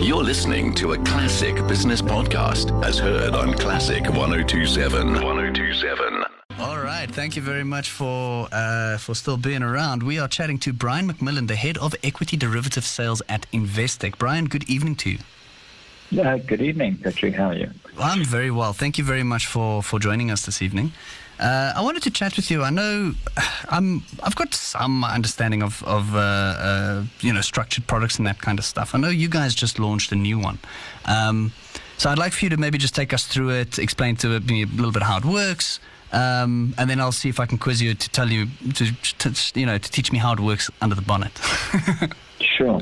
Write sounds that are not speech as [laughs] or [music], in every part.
You're listening to a classic business podcast as heard on Classic 1027. 1027. All right. Thank you very much for uh, for still being around. We are chatting to Brian McMillan, the head of equity derivative sales at Investec. Brian, good evening to you. Uh, good evening, Patrick. How are you? I'm very well. Thank you very much for, for joining us this evening. Uh, I wanted to chat with you. I know [sighs] I'm, I've got some understanding of, of uh, uh, you know structured products and that kind of stuff. I know you guys just launched a new one. Um, so I'd like for you to maybe just take us through it, explain to me a little bit how it works, um, and then I'll see if I can quiz you to tell you to, to you know to teach me how it works under the bonnet. [laughs] Sure.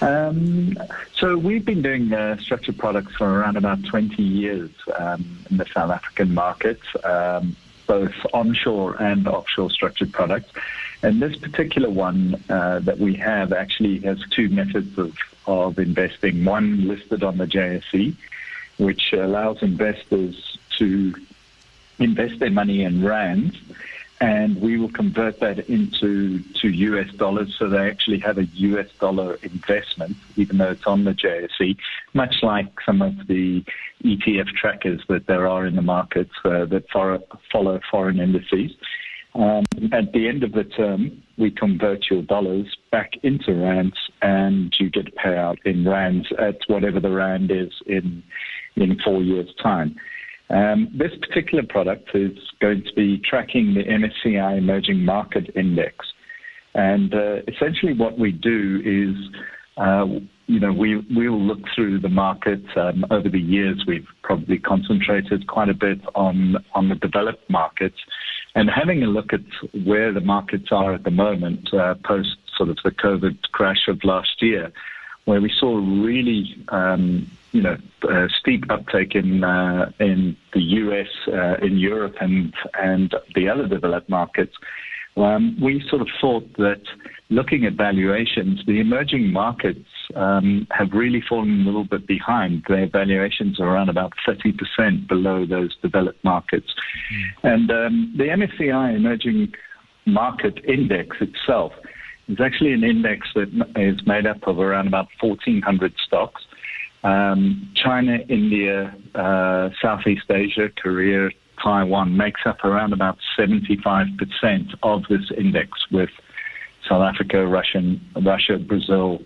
Um, so we've been doing uh, structured products for around about 20 years um, in the South African market, um, both onshore and offshore structured products. And this particular one uh, that we have actually has two methods of, of investing. One listed on the JSE, which allows investors to invest their money in rands and we will convert that into to US dollars so they actually have a US dollar investment, even though it's on the JSE, much like some of the ETF trackers that there are in the markets uh, that follow foreign indices. Um, at the end of the term, we convert your dollars back into rands, and you get a payout in rands at whatever the rand is in in four years' time. Um, this particular product is going to be tracking the MSCI Emerging Market Index. And uh, essentially, what we do is, uh, you know, we we'll look through the market. Um, over the years, we've probably concentrated quite a bit on on the developed markets, and having a look at where the markets are at the moment, uh, post sort of the COVID crash of last year, where we saw really um, you know, uh, steep uptake in uh, in the US, uh, in Europe, and and the other developed markets. Um, we sort of thought that looking at valuations, the emerging markets um, have really fallen a little bit behind. Their valuations are around about 30% below those developed markets. Mm. And um, the MSCI Emerging Market Index itself is actually an index that is made up of around about 1,400 stocks. Um, China, India, uh, Southeast Asia, Korea, Taiwan makes up around about 75% of this index, with South Africa, Russian, Russia, Brazil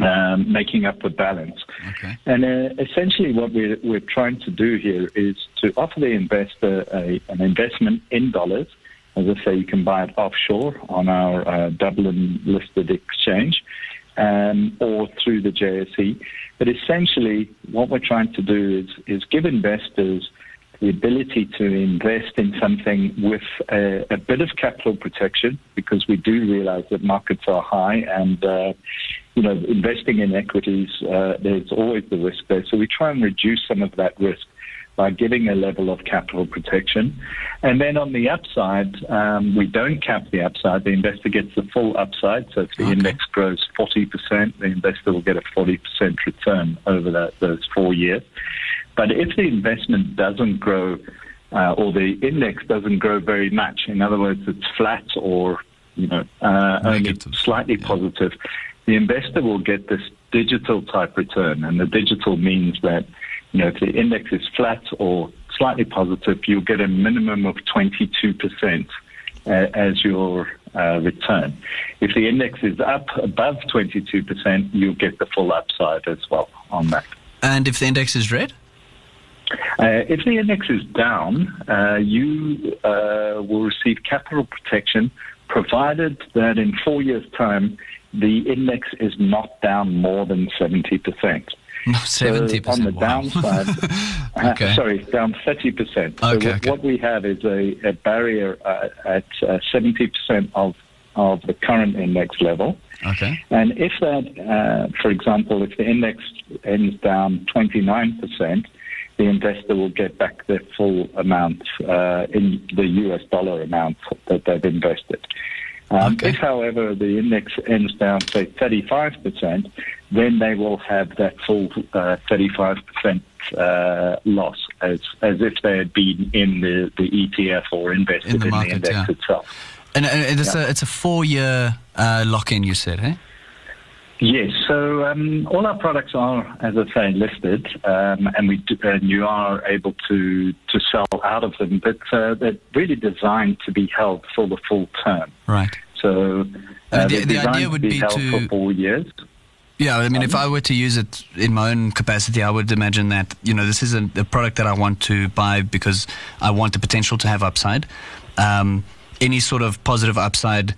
um, making up the balance. Okay. And uh, essentially, what we're, we're trying to do here is to offer the investor a, an investment in dollars. As I say, you can buy it offshore on our uh, Dublin listed exchange um, or through the JSE. But essentially, what we're trying to do is, is give investors the ability to invest in something with a, a, bit of capital protection because we do realize that markets are high and, uh, you know, investing in equities, uh, there's always the risk there. So we try and reduce some of that risk by giving a level of capital protection. And then on the upside, um, we don't cap the upside. The investor gets the full upside. So if the okay. index grows 40%, the investor will get a 40% return over that, those four years. But if the investment doesn't grow uh, or the index doesn't grow very much, in other words, it's flat or you know uh, only slightly yeah. positive, the investor will get this digital type return, and the digital means that you know, if the index is flat or slightly positive, you'll get a minimum of 22% uh, as your uh, return. If the index is up above 22%, you'll get the full upside as well on that. And if the index is red? Uh, if the index is down, uh, you uh, will receive capital protection provided that in four years' time the index is not down more than 70%. Seventy percent. on the wow. downside, [laughs] uh, okay. uh, sorry, down thirty percent. So okay, okay. what we have is a, a barrier uh, at uh, seventy percent of of the current index level. Okay. And if that, uh, for example, if the index ends down twenty nine percent, the investor will get back the full amount uh, in the US dollar amount that they've invested. Um, okay. If, however, the index ends down, say, 35%, then they will have that full uh, 35% uh, loss as, as if they had been in the, the ETF or invested in the, in market, the index yeah. itself. And, and it's, yeah. a, it's a four year uh, lock in, you said, eh? Yes, so um, all our products are, as I say, listed, um, and we do, and you are able to to sell out of them, but uh, they're really designed to be held for the full term. Right. So uh, the, the idea would to be, be to for four years. Yeah, I mean, if I were to use it in my own capacity, I would imagine that you know this is a, a product that I want to buy because I want the potential to have upside. Um, any sort of positive upside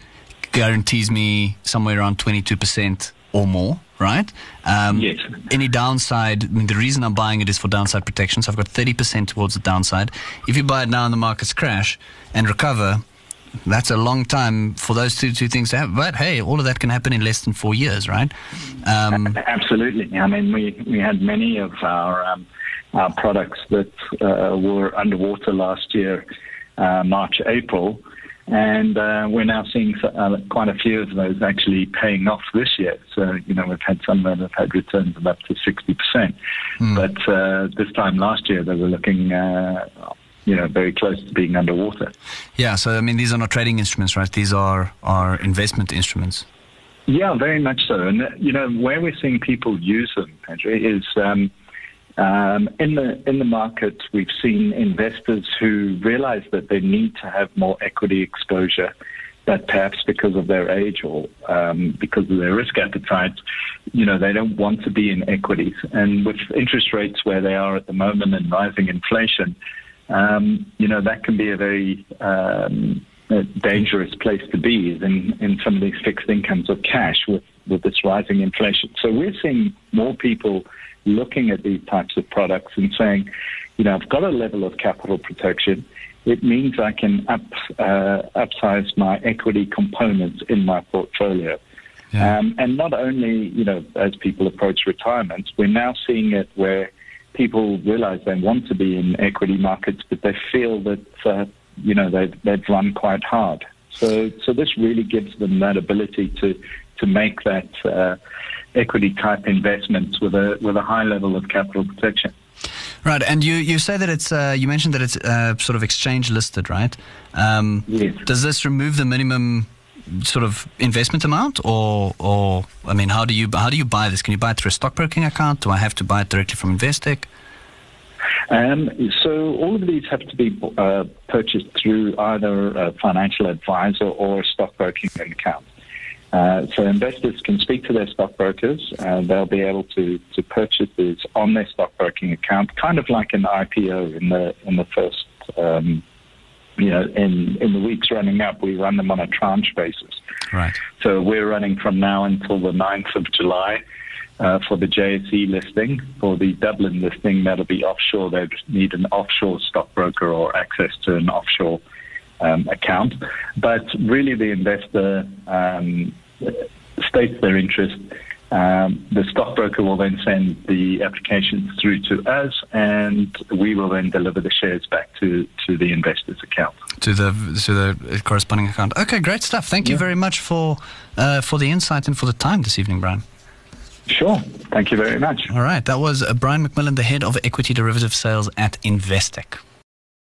guarantees me somewhere around twenty two percent or more, right? Um, Yes. Any downside, I mean, the reason I'm buying it is for downside protection. So I've got 30% towards the downside. If you buy it now and the markets crash and recover, that's a long time for those two two things to happen. But hey, all of that can happen in less than four years, right? Um, Absolutely. I mean, we, we had many of our um, our products that uh, were underwater last year, uh, March, April, and uh, we're now seeing uh, quite a few of those actually paying off this year. So, you know, we've had some that have had returns of up to 60%. But uh, this time last year, they were looking, uh, you know, very close to being underwater. yeah, so I mean, these are not trading instruments, right? These are are investment instruments. Yeah, very much so. And you know where we're seeing people use them, Pedro, is um, um, in the in the market. We've seen investors who realize that they need to have more equity exposure, but perhaps because of their age or um, because of their risk appetite, you know they don't want to be in equities. And with interest rates where they are at the moment and rising inflation, um, you know that can be a very um, a dangerous place to be in, in some of these fixed incomes or cash with, with this rising inflation. So we're seeing more people looking at these types of products and saying, you know, I've got a level of capital protection. It means I can up, uh, upsize my equity components in my portfolio. Yeah. Um, and not only, you know, as people approach retirement, we're now seeing it where people realize they want to be in equity markets, but they feel that, uh, you know, they've, they've run quite hard. So, so this really gives them that ability to, to make that uh, equity type investments with a, with a high level of capital protection. Right, and you, you say that it's uh, you mentioned that it's uh, sort of exchange listed, right? Um, Yes. Does this remove the minimum sort of investment amount, or or I mean, how do you how do you buy this? Can you buy it through a stockbroking account? Do I have to buy it directly from Investec? Um, so all of these have to be uh, purchased through either a financial advisor or a stockbroking account. Uh, so investors can speak to their stockbrokers. Uh, they'll be able to, to purchase these on their stockbroking account, kind of like an IPO in the in the first, um, you know, in in the weeks running up, we run them on a tranche basis. Right. So we're running from now until the 9th of July uh, for the JSE listing. For the Dublin listing, that'll be offshore. They need an offshore stockbroker or access to an offshore um, account. But really, the investor um, states their interest. Um, the stockbroker will then send the applications through to us, and we will then deliver the shares back to, to the investor's account. To the to the corresponding account. Okay, great stuff. Thank you very much for uh, for the insight and for the time this evening, Brian. Sure. Thank you very much. All right, that was uh, Brian McMillan, the head of equity derivative sales at Investec.